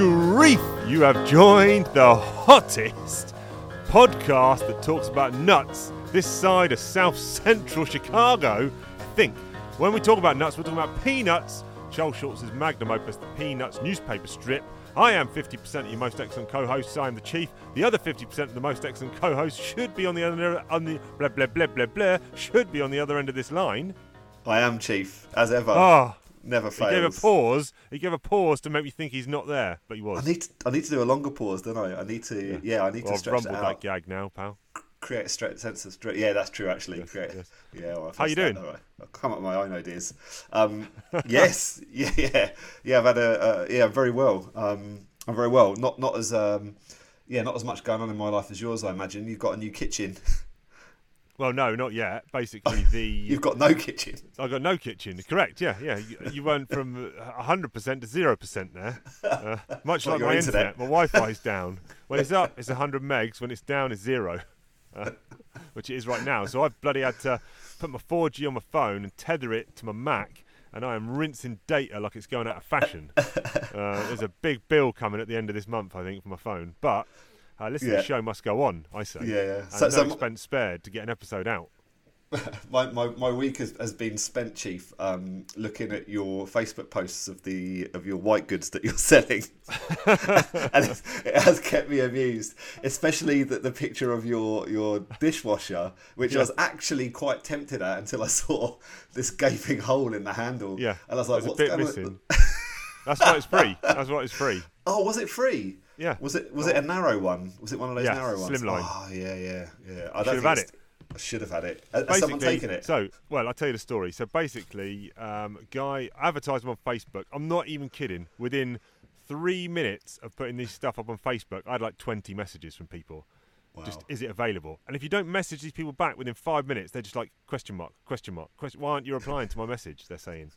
grief! You have joined the hottest podcast that talks about nuts this side of South Central Chicago. Think when we talk about nuts, we're talking about peanuts. Charles Schulz's magnum opus, the Peanuts newspaper strip. I am 50% of your most excellent co-hosts. I am the chief. The other 50% of the most excellent co-hosts should be on the other on the blah blah blah blah blah should be on the other end of this line. I am chief, as ever. Ah, Never fails. he gave a pause. He gave a pause to make me think he's not there, but he was. I need to, I need to do a longer pause, don't I? I need to yeah, I need well, to I've stretch rumbled it that gag now, pal. Create a stre- sense of stretch. Yeah, that's true actually. Create, yes. Yeah, well, I've How you that, doing? all right. I'll come up with my own ideas. Um, yes, yeah, yeah, yeah. I've had a uh, yeah, very well. Um, I'm very well. Not not as um, yeah, not as much going on in my life as yours. I imagine you've got a new kitchen. Well, no, not yet. Basically, the you've got no kitchen. I've got no kitchen. Correct? Yeah, yeah. You, you went from hundred percent to zero percent there. Uh, much Like my internet. internet, my Wi-Fi's down. When it's up, it's hundred megs. When it's down, it's zero, uh, which it is right now. So I've bloody had to put my 4G on my phone and tether it to my Mac, and I am rinsing data like it's going out of fashion. Uh, there's a big bill coming at the end of this month, I think, for my phone. But uh, listen, Yeah. the show must go on. I say. Yeah, yeah. And So- no so- expense spared to get an episode out. my, my, my week has, has been spent, Chief, um, looking at your Facebook posts of the of your white goods that you're selling, and it has kept me amused. Especially the, the picture of your your dishwasher, which I was actually quite tempted at until I saw this gaping hole in the handle. Yeah, and I was like, a "What's bit going missing. on?" That's why it's free. That's why it's free. Oh, was it free? Yeah. Was it was it a narrow one? Was it one of those Yeah, narrow ones? slimline. Oh yeah, yeah, yeah. I should have had it. I should have had it. Has- Has someone taken it? So, well, I'll tell you the story. So basically, um, guy advertised on Facebook. I'm not even kidding. Within three minutes of putting this stuff up on Facebook, I had like 20 messages from people. Just, is it available? And if you don't message these people back within five minutes, they're just like, question mark, question mark, question. Why aren't you replying to my message? They're saying.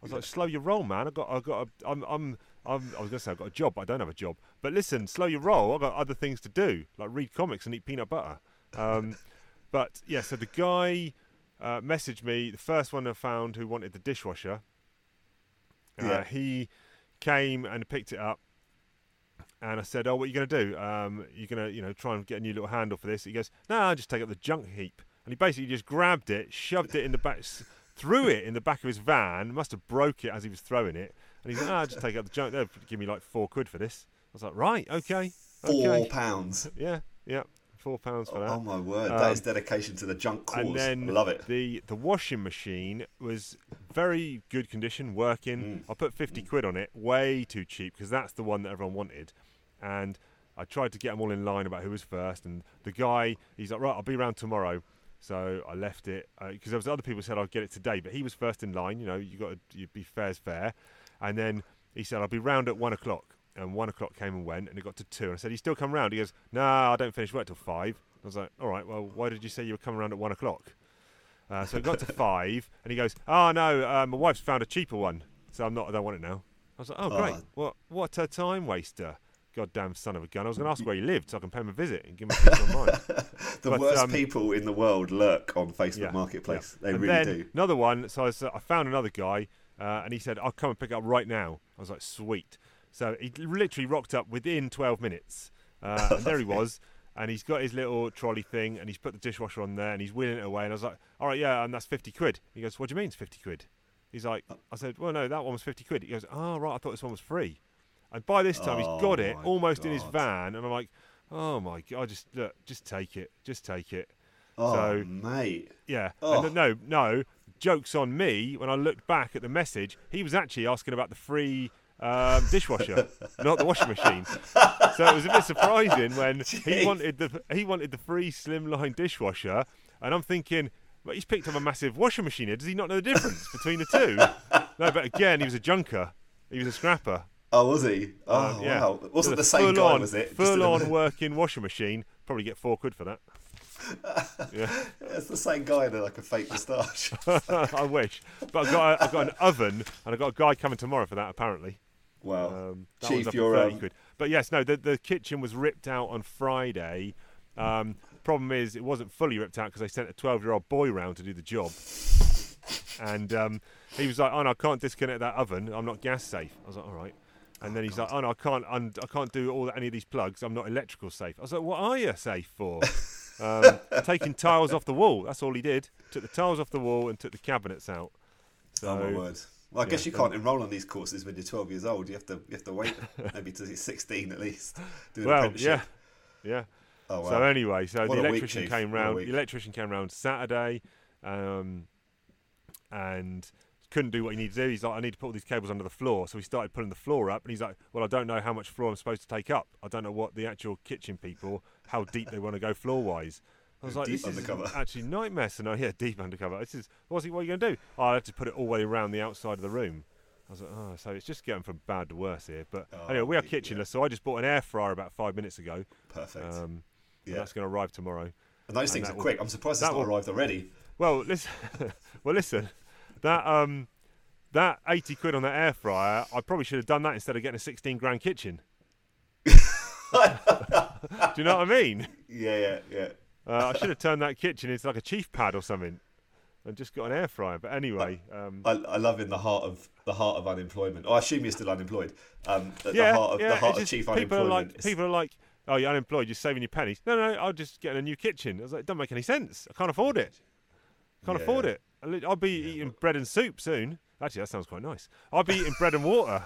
I was like, slow your roll, man. I got, I got, a, I'm, I'm, I'm, I was gonna say I've got a job, but I don't have a job. But listen, slow your roll. I've got other things to do, like read comics and eat peanut butter. Um, but yeah, so the guy uh, messaged me, the first one I found who wanted the dishwasher. Uh, Yeah. He came and picked it up, and I said, "Oh, what are you going to do? Um, you're going to, you know, try and get a new little handle for this?" He goes, "No, I'll just take up the junk heap." And he basically just grabbed it, shoved it in the back, threw it in the back of his van. Must have broke it as he was throwing it. And he's like, "No, I'll just take up the junk. They'll give me like four quid for this." I was like, "Right, okay, Four okay, pounds. yeah, yeah, four pounds for that." Oh my word, that Um, is dedication to the junk cause. and then I love it. The the washing machine was very good condition, working. Mm. I put fifty quid on it, way too cheap because that's the one that everyone wanted. And I tried to get them all in line about who was first. And the guy, he's like, right, I'll be around tomorrow. So I left it because there was other people who said I'd get it today, but he was first in line. You know, you got to you'd be fair's fair. And then he said I'll be round at one o'clock. And one o'clock came and went, and it got to two. And I said, "You still come round?" He goes, "No, I don't finish work till five. I was like, "All right, well, why did you say you were coming around at one o'clock?" Uh, so it got to five, and he goes, "Oh no, uh, my wife's found a cheaper one, so I'm not. I don't want it now." I was like, "Oh great, Oh. what what a time waster, goddamn son of a gun!" I was going to ask where he lived so I can pay him a visit and give him a piece of mine. the but, worst um, people in the world lurk on Facebook Yeah, Marketplace. yeah. They and really then do. Another one. So I, I found another guy, uh, and he said, "I'll come and pick it up right now." I was like, "Sweet." So he literally rocked up within 12 minutes, uh, and there he was. And he's got his little trolley thing, and he's put the dishwasher on there, and he's wheeling it away. And I was like, "All right, yeah, and that's 50 quid." He goes, "What do you mean it's 50 quid?" He's like, "I said, well, no, that one was 50 quid." He goes, "Oh, right, I thought this one was free." And by this time, Oh he's got it my almost in his van, and I'm like, "Oh my god, I just look, just take it, just take it." Oh, so- mate. Yeah. Oh. And no, no. Jokes on me. When I looked back at the message, he was actually asking about the free um, dishwasher, not the washing machine. So it was a bit surprising when he wanted the he wanted the free slimline dishwasher, and I'm thinking, well, he's picked up a massive washing machine here. Does he not know the difference between the two? No, but again, he was a junker. He was a scrapper. Oh, was he? Oh, Um, yeah. wow. Wasn't the same guy, full-on- was it? Full on working washing machine. Probably get four quid for that. Yeah. It's the same guy in like a fake moustache. I wish. But I got a, I got an oven and I've got a guy coming tomorrow for that apparently. wow. Um, that Chief, you're 30 um, quid. But yes, no, the the kitchen was ripped out on Friday. Um, problem is, it wasn't fully ripped out because they sent a 12 year old boy round to do the job. And um, he was like, "Oh no, I can't disconnect that oven. I'm not gas safe." I was like, "All right." And then he's like, "Oh no, I can't. Un- I can't do all any of these plugs. I'm not electrical safe." I was like, "What are you safe for?" um, taking tiles off the wall. That's all he did. Took the tiles off the wall and took the cabinets out. So, oh my word! Well, I yeah, guess you so- can't enrol on these courses when you're 12 years old. You have to you have to wait maybe to 16 at least. Do well, apprenticeship. yeah, yeah. Oh wow. So anyway, so What the a week, electrician came round. The electrician came round Saturday, um, and couldn't do what he needed to do. He's like, I need to put all these cables under the floor. So he started pulling the floor up, and he's like, Well, I don't know how much floor I'm supposed to take up. I don't know what the actual kitchen people, how deep they want to go floor wise. I was like, Deep this undercover. is actually nightmare. So no, yeah, deep undercover. This is what's he? What are you going to do? Oh, I have to put it all the way around the outside of the room. I was like, oh, so it's just getting from bad to worse here. But Oh, anyway, we are yeah. kitchenless. So I just bought an air fryer about five minutes ago. Perfect. Um, yeah. that's going to arrive tomorrow. And those and things are will- quick. I'm surprised it's not will- arrived already. Well, listen. well, listen. That um, that eighty quid on that air fryer, I probably should have done that instead of getting a sixteen grand kitchen. Do you know what I mean? Yeah, yeah, yeah. Uh, I should have turned that kitchen into like a chief pad or something, and just got an air fryer. But anyway, um, I, I love in the heart of the heart of unemployment. Oh, I assume you're still unemployed. Um, at yeah, the heart of yeah. the heart of just chief people unemployment. are like is- people are like, oh, you're unemployed, you're saving your pennies. No, no, I'll just get a new kitchen. I was like, it doesn't make any sense. I can't afford it. Can't Yeah. afford it. I'll be eating bread and soup soon. Actually, that sounds quite nice. I'll be eating bread and water.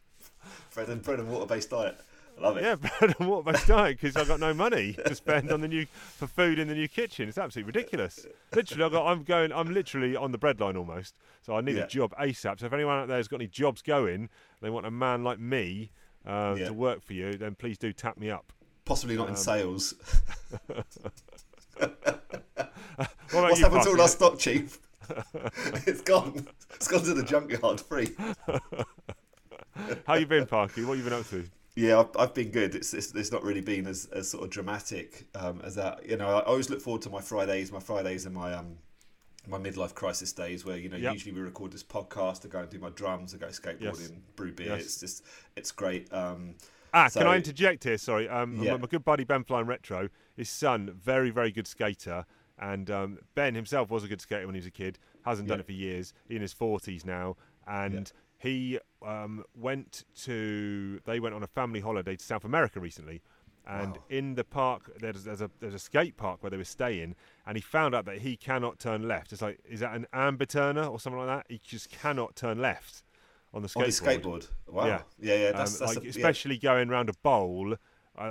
bread and bread and water based diet. I love it. Yeah, bread and water based diet because I've got no money to spend on the new for food in the new kitchen. It's absolutely ridiculous. Literally, I've got, I'm going. I'm literally on the breadline almost. So I need Yeah. a job ASAP. So if anyone out there has got any jobs going, they want a man like me uh, Yeah. to work for you, then please do tap me up. Possibly not in Um, sales. What What's you, happened to all our stock, chief? it's gone. It's gone to the junkyard free. How you been, Parky? What you been up to? Yeah, I've, I've been good. It's, it's it's not really been as, as sort of dramatic um, as that. You know, I always look forward to my Fridays. My Fridays and my um my midlife crisis days where you know Yep. usually we record this podcast. I go and do my drums. I go skateboarding, Yes. brew beer. Yes. It's just it's great. Um, Ah, So- can I interject here? Sorry, um, Yeah. my, my good buddy Ben Flying Retro, his son, very very good skater, and um, Ben himself was a good skater when he was a kid. Hasn't done Yeah. it for years. He's in his forties now, and he um, went to. They went on a family holiday to South America recently. And Wow. in the park, there's, there's a there's a skate park where they were staying, and he found out that he cannot turn left. It's like is that an ambiturner or something like that? He just cannot turn left on the skateboard. on his skateboard. Wow. Yeah. Yeah, yeah. Um, That's, that's like a, yeah. especially going around a bowl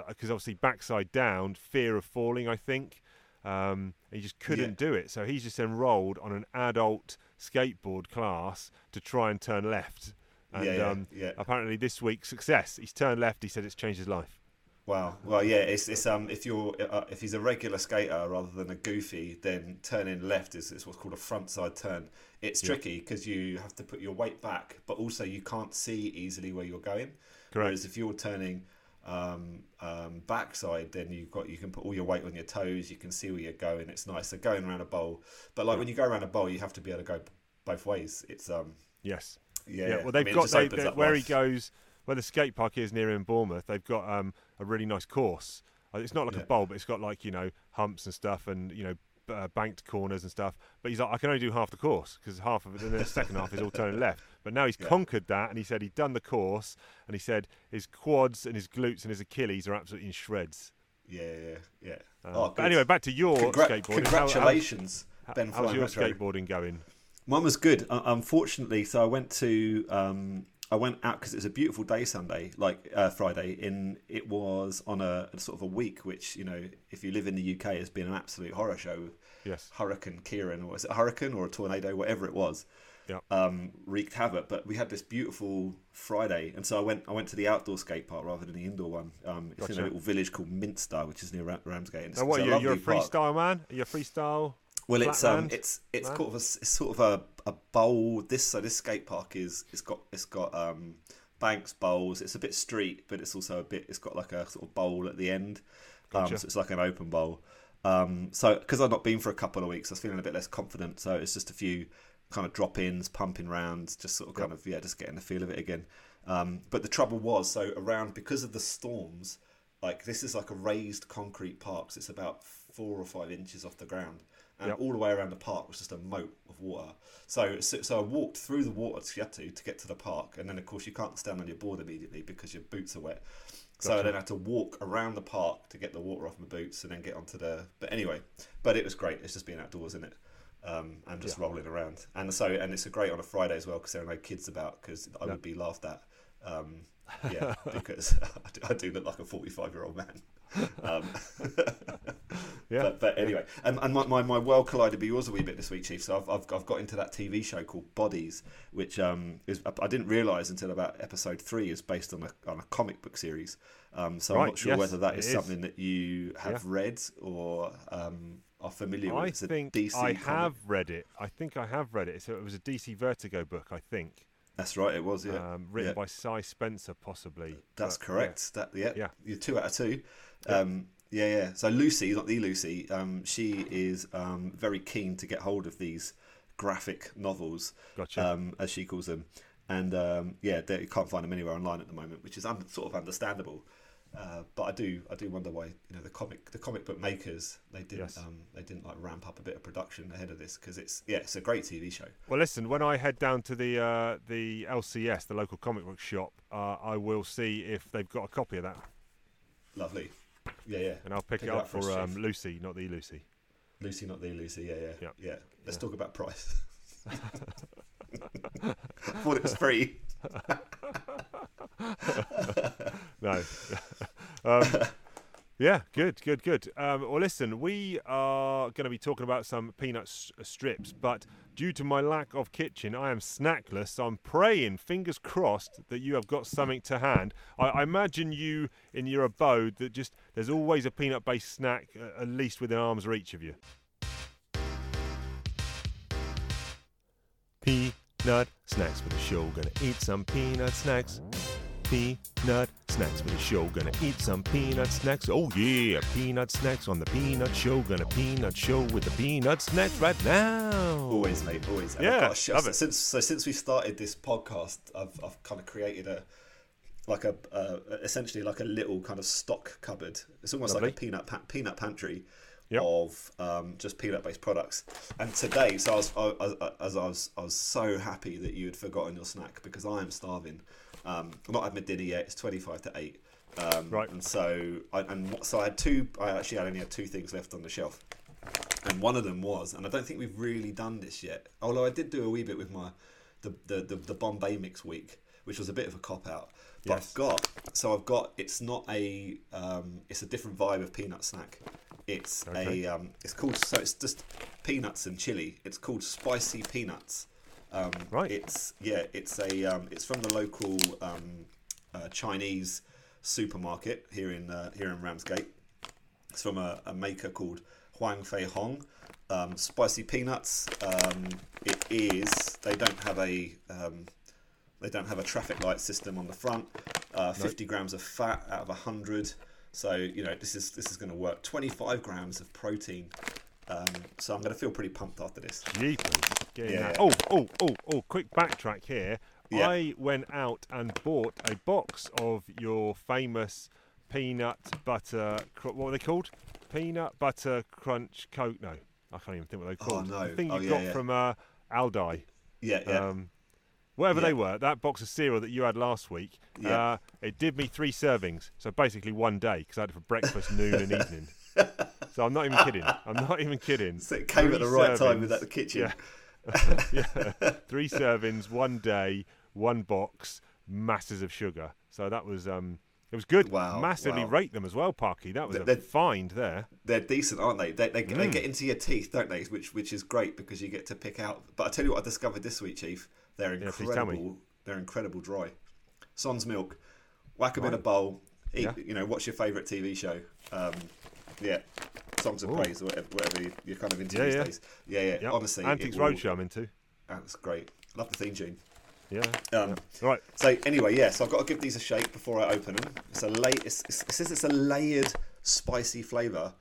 because obviously backside down, fear of falling. I think um, he just couldn't Yeah. do it, so he's just enrolled on an adult skateboard class to try and turn left. And Yeah, yeah, um, yeah. apparently this week success. He's turned left. He said it's changed his life. Wow. Well, yeah. It's, it's um if you're uh, if he's a regular skater rather than a goofy, then turning left is, is what's called a front side turn. It's tricky because you have to put your weight back, but also you can't see easily where you're going. Correct. Whereas if you're turning um, um, backside, then you've got you can put all your weight on your toes. You can see where you're going. It's nice. So going around a bowl, but like when you go around a bowl, you have to be able to go both ways. It's um Yes. yeah. Yeah. Well, they've mean, got they, they- where he goes, where the skate park is near in Bournemouth. They've got um, a really nice course. Uh, It's not like Yeah. a bowl, but it's got like you know humps and stuff, and you know uh, banked corners and stuff. But he's like, I can only do half the course because half of it, then the second half is all turning left. But now he's Yeah. conquered that, and he said he'd done the course, and he said his quads and his glutes and his Achilles are absolutely in shreds. Yeah, yeah, yeah. Um, oh, but anyway, back to your Congra- skateboarding. How- how- congratulations, how- Ben. how's your Retro. skateboarding going? Mine was good. Uh, unfortunately, so I went to um, I went out because it was a beautiful day Sunday, like uh, Friday. In it was on a, a sort of a week, which you know, if you live in the UK, has been an absolute horror show. Yes. Hurricane Ciarán, or was it a hurricane or a tornado, whatever it was, Yeah. um, wreaked havoc. But we had this beautiful Friday, and so I went. I went to the outdoor skate park rather than the indoor one. Um, it's in a little village called Minster, which is near Ramsgate. And what are you? You're a lovely park. freestyle man. Are you a freestyle? Well, it's um, it's it's sort of a, it's sort of a, a bowl. This so this skate park is it's got it's got um banks bowls. It's a bit street, but it's also a bit. It's got like a sort of bowl at the end. Um, so it's like an open bowl. Um, so because I've not been for a couple of weeks, I was feeling a bit less confident. So it's just a few kind of drop ins, pumping rounds, just sort of kind of yeah, just getting the feel of it again. Um, but the trouble was, so around because of the storms, like this is like a raised concrete park, so it's about four or five inches off the ground. And Yep. all the way around the park was just a moat of water. So, so, so I walked through the water to get to to get to the park, and then of course you can't stand on your board immediately because your boots are wet. So I then had to walk around the park to get the water off my boots and then get onto the. But anyway, but it was great. It's just being outdoors, isn't it? Um, and just rolling around, and so and it's a great on a Friday as well because there are no kids about because I Yeah. would be laughed at. Um, yeah, because I do, I do look like a forty-five-year-old man. Um, Yeah. but, but anyway, and, and my, my, my world collided with yours a wee bit this week, Chief. So I've, I've, I've got into that TV show called Bodies, which um, is I didn't realise until about episode three is based on a, on a comic book series. Um, so I'm not sure yes, whether that is is. something that you have Yeah. read or um, are familiar with. I think DC I comic. have read it. I think I have read it. So it was a DC Vertigo book, I think, That's right, it was, yeah. um, written Yeah. by Si Spencer, possibly. That's But, correct. That yeah, Yeah. you're two out of two. Um, yeah, yeah. So Lucy, not the Lucy, um, she is um, very keen to get hold of these graphic novels, Gotcha. um, as she calls them, and um, yeah, they, you can't find them anywhere online at the moment, which is un- sort of understandable. Uh, but I do, I do wonder why you know the comic, the comic book makers, they didn't, Yes. um, they didn't like ramp up a bit of production ahead of this because it's yeah, it's a great TV show. Well, listen. When I head down to the uh, the LCS, the local comic book shop, uh, I will see if they've got a copy of that, Lovely. Yeah, yeah. and I'll pick, Pick it up for um, Lucy, not the Lucy. Lucy, not the Lucy. Yeah, yeah, Yeah. yeah. Let's Yeah. talk about price. Thought it was free. No. um, yeah, good, good, good. Um, well, listen, we are going to be talking about some peanut s- strips, but due to my lack of kitchen, I am snackless. So I'm praying, fingers crossed, that you have got something to hand. I, I imagine you in your abode that just there's always a peanut-based snack uh, at least within arm's reach of you. Peanut snacks for the show. Gonna eat some peanut snacks. Peanut snacks for the show. Gonna eat some peanut snacks. Oh yeah, peanut snacks on the peanut show. Gonna peanut show with the peanut snacks right now. Always, mate. Always. And Yeah, I've got love so it. Since so since we started this podcast, I've I've kind of created a like a uh, essentially like a little kind of stock cupboard. It's almost like a peanut pa- peanut pantry Yep. of um, just peanut based products. And today, so I was I, I, as I was I was so happy that you had forgotten your snack because I am starving. Um, I've not had my dinner yet. It's twenty five to eight. Um, Right. And so I and so I had two. I actually only had two things left on the shelf and one of them was, and I don't think we've really done this yet. Although I did do a wee bit with my the the, the, the Bombay mix week, which was a bit of a cop out. But Yes. I've got so I've got it's not a um, it's a different vibe of peanut snack. It's Okay. a um, it's called so it's just peanuts and chili. It's called spicy peanuts. Um, Right. It's yeah. It's a um, it's from the local um, uh, Chinese supermarket here in uh, here in Ramsgate. It's from a, a maker called Huang Fei Hong. Um, spicy peanuts. Um, it is. They don't have a. Um, they don't have a traffic light system on the front. Uh, Fifty grams of fat out of hundred. So you know this is this is going to work. Twenty five grams of protein. Um, so I'm going to feel pretty pumped after this. Jeepers. Yeah. Oh, oh, oh, oh, quick backtrack here. Yeah. I went out and bought a box of your famous peanut butter, cr- what were they called? Peanut butter crunch coke. No, I can't even think what they're Oh, called. no. The thing Oh, you yeah, got yeah. from uh, Aldi. Yeah, yeah. Um, whatever Yeah. they were, that box of cereal that you had last week, Yeah. uh, it did me three servings. So basically one day because I had it for breakfast, noon, and evening. So I'm not even kidding. I'm not even kidding. so it came at the right time with that the kitchen. Yeah. yeah, three servings, one day, one box, masses of sugar. So that was um, it was good. Wow, Massively wow. rate them as well, Parky. That was Th- a they're- find there. They're decent, aren't they? They, they, they Mm. get into your teeth, don't they? Which which is great because you get to pick out. But I tell you what, I discovered this week, Chief. They're Yeah, incredible. They're incredible dry. Son's milk. Whack them in a bowl. Eat. Yeah. You know, watch your favourite TV show. Um, yeah, songs of Ooh. praise or whatever, whatever you- you're kind of into Yeah, these yeah. days. Yeah, yeah. Yep. Honestly, Antiques Roadshow I'm into. That's great. Love the theme tune. Yeah. Um, yeah. Right. So anyway, yeah. So I've got to give these a shake before I open them. It's a it's, it says it's a layered spicy flavour.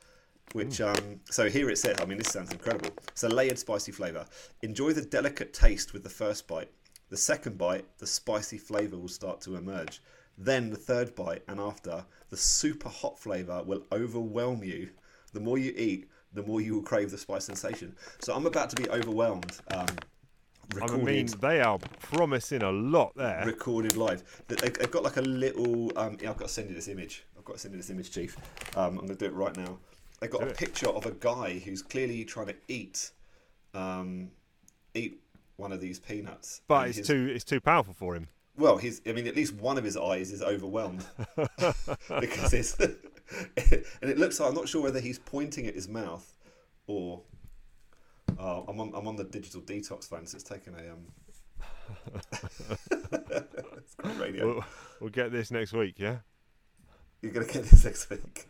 Which um, so here it says. I mean, this sounds incredible. It's a layered spicy flavour. Enjoy the delicate taste with the first bite. The second bite, the spicy flavour will start to emerge. Then the third bite, and after, the super hot flavour will overwhelm you. The more you eat, the more you will crave the spice sensation. So I'm about to be overwhelmed. Um, I mean, they are promising a lot there. recorded live. They- they- They've got like a little. Um, yeah, I've got to send you this image. I've got to send you this image, Chief. Um, I'm going to do it right now. They've got Do a it. picture of a guy who's clearly trying to eat, um, eat one of these peanuts. But it's his- too it's too powerful for him. Well, his. I mean, at least one of his eyes is overwhelmed because it's. and it looks like I'm not sure whether he's pointing at his mouth or. Oh, I'm on. I'm on the digital detox phone, so it's taken a um. it's great radio. We'll, we'll get this next week, yeah. You're gonna get this next week.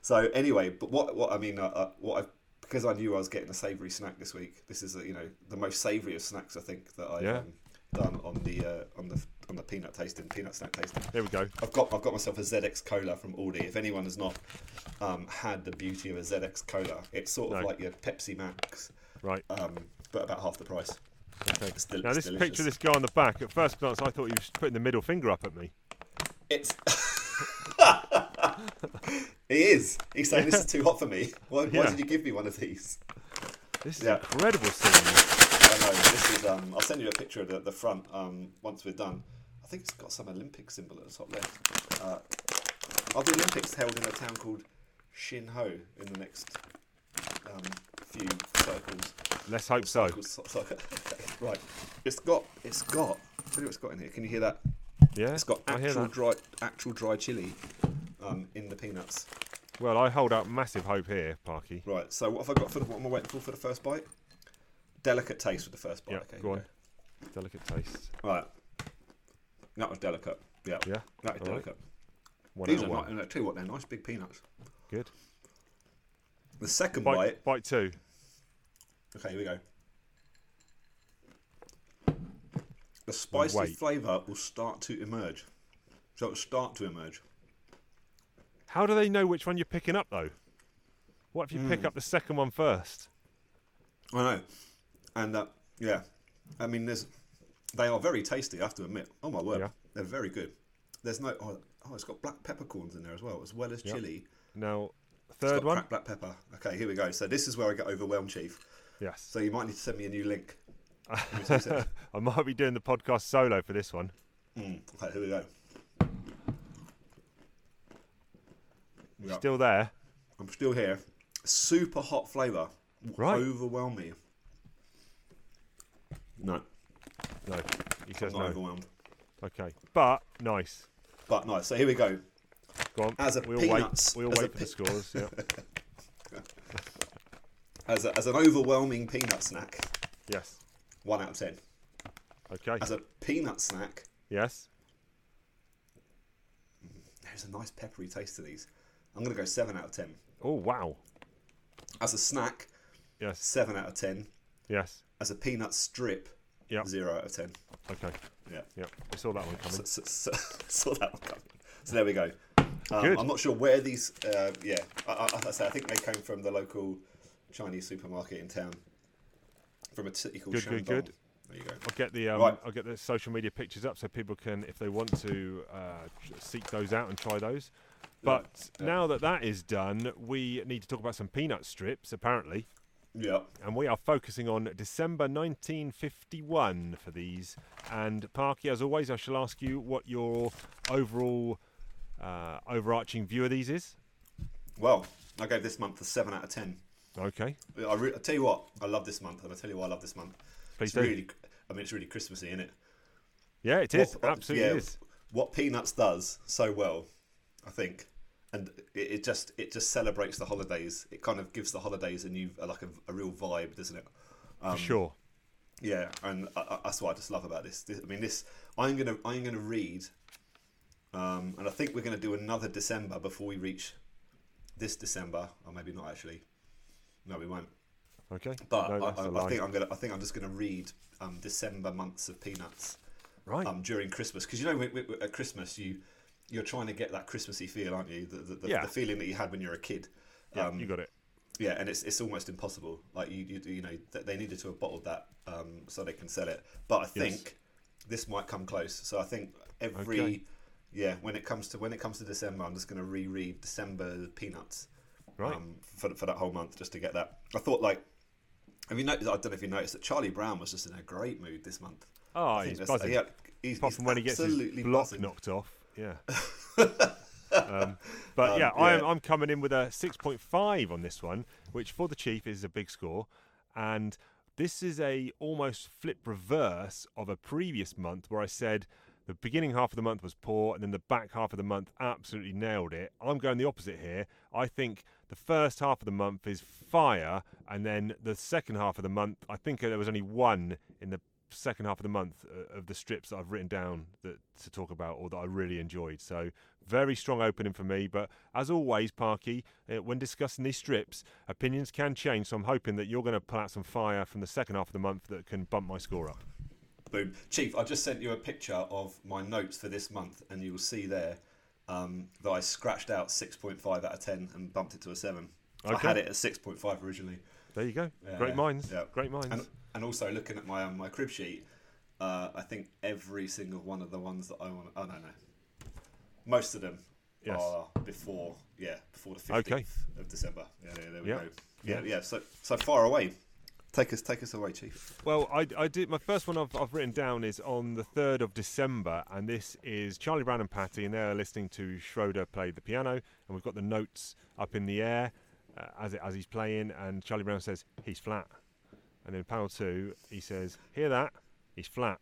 So anyway, but what what I mean, uh, uh, what I because I knew I was getting a savoury snack this week. This is uh, you know the most savoury of snacks I think that I've Yeah. um, done on the uh, on the on the peanut tasting peanut snack tasting. Here we go. I've got I've got myself a ZX Cola from Aldi. If anyone has not um, had the beauty of a ZX Cola, it's sort of No. like your Pepsi Max, Right. um, but about half the price. Okay. It's del- Now this delicious. picture of this guy on the back. At first glance, I thought he was putting the middle finger up at me. It's. he is. He's saying this is too hot for me. Why, why did you give me one of these? This is Yeah. incredible scene. This is. Um, I'll send you a picture of the, the front um, once we're done. I think it's got some Olympic symbol at the top left. Uh, are the Olympics held in a town called Shinho in the next um, few circles? Let's hope so. Circles, so- so- right. It's got. It's got. Tell you what it's got in here. Can you hear that? Yeah. It's got actual dry, actual dry chili um, in the peanuts. Well, I hold out massive hope here, Parky. Right. So what have I got for the, what am I waiting for for the first bite? Delicate taste with the first bite. Yeah, okay, go on. Delicate taste. Right. That was delicate. Yeah. Yeah. That all right. delicate. One These are of not. one. Tell you what, they're nice big peanuts. Good. The second Bite, bite. bite two. Okay, here we go. The spicy flavour will start to emerge. So it'll start to emerge. How do they know which one you're picking up, though? What if you Hmm. pick up the second one first? I know. And uh, yeah, I mean, there's they are very tasty. I have to admit. Oh my word, Yeah. they're very good. There's no oh, oh, it's got black peppercorns in there as well, as well as Yeah. chili. Now, It's third got one. cracked black pepper. Okay, here we go. So this is where I get overwhelmed, Chief. Yes. So you might need to send me a new link. Give me two seconds. I might be doing the podcast solo for this one. Mm, okay, here we go. Still there. I'm still here. Super hot flavour. Right. Overwhelm me. No, No, he I'm says not no. overwhelmed. Okay, but nice. But nice. So here we go. Go on. As a we'll peanuts- wait. We'll wait for the scores. Yeah. As, a, as an overwhelming peanut snack, yes. one out of ten. Okay. As a peanut snack, Yes. there's a nice peppery taste to these. I'm going to go seven out of ten. Oh wow. As a snack, Yes. seven out of ten. Yes. As a peanut strip, Yep. zero out of ten. Okay. Yeah. Yeah. We saw that one coming. So, so, saw that one coming. So there we go. Um, Good. I'm not sure where these. Uh, yeah, I, I, I say I think they came from the local Chinese supermarket in town, from a city called Good, good, Shandong. good. There you go. I'll get the um, Right. I'll get the social media pictures up so people can, if they want to, uh, seek those out and try those. But yeah. now that that is done, we need to talk about some peanut strips, apparently, Yeah. and we are focusing on December 1951 for these. And Parky, as always, I shall ask you what your overall uh, overarching view of these is. Well, I gave this month a seven out of ten. Okay, I, re- I tell you what, I love this month, and I tell you why I love this month. please It's do. really, I mean, it's really Christmassy, isn't it? yeah, it is. What- what- Absolutely yeah, is. What Peanuts does so well, I think, and it, it just it just celebrates the holidays. It kind of gives the holidays a new, like a, a real vibe, doesn't it? Um, For sure. Yeah, and I, I, that's what I just love about this. this. I mean, this I'm gonna I'm gonna read, um, and I think we're gonna do another December before we reach this December, or maybe not actually. No, we won't. Okay. But No, I, I. I think I'm gonna I think I'm just gonna read um, December months of Peanuts right. um, during Christmas because you know at Christmas you you're trying to get that Christmassy feel, aren't you? The, the, the, Yeah. the feeling that you had when you were a kid. yeah, um, you got it. Yeah, and it's it's almost impossible. Like you you, you know th- they needed to have bottled that um, so they can sell it. But I Yes. think this might come close. So I think every Okay. yeah when it comes to when it comes to December, I'm just going to reread December Peanuts Right. um, for for that whole month just to get that. I thought like, have you noticed? I don't know if you noticed that Charlie Brown was just in a great mood this month. Oh, he's buzzing. yeah, he's, Apart he's from when he gets his absolutely block buzzing. knocked off. Yeah. um, but Um, yeah, I'm, yeah. I'm coming in with a 6.5 on this one, which for the Chief is a big score. And this is a almost flip reverse of a previous month where I said the beginning half of the month was poor and then the back half of the month absolutely nailed it. I'm going the opposite here. I think the first half of the month is fire, and then the second half of the month, I think there was only one in the second half of the month uh, of the strips that I've written down that to talk about or that I really enjoyed. So very strong opening for me. But as always, Parky, uh, when discussing these strips, opinions can change. So I'm hoping that you're going to pull out some fire from the second half of the month that can bump my score up. Boom, Chief. I just sent you a picture of my notes for this month, and you'll see there um, that I scratched out six point five out of ten and bumped it to a seven. I Okay. had it at six point five originally. There you go. Yeah, Great minds. yeah. Great minds. And, and also looking at my um, my crib sheet, uh, I think every single one of the ones that I want. Oh no, no, most of them Yes. are before. Yeah, before the Okay. fifteenth of December. Yeah, there, there we Yeah. go. Yeah, Yeah. yeah. So so far away. Take us take us away, Chief. Well, I, I did. My first one I've, I've written down is on the third of December, and this is Charlie Brown and Patty, and they're listening to Schroeder play the piano, and we've got the notes up in the air uh, as it, as he's playing, and Charlie Brown says he's flat, and then panel two he says hear that? He's flat,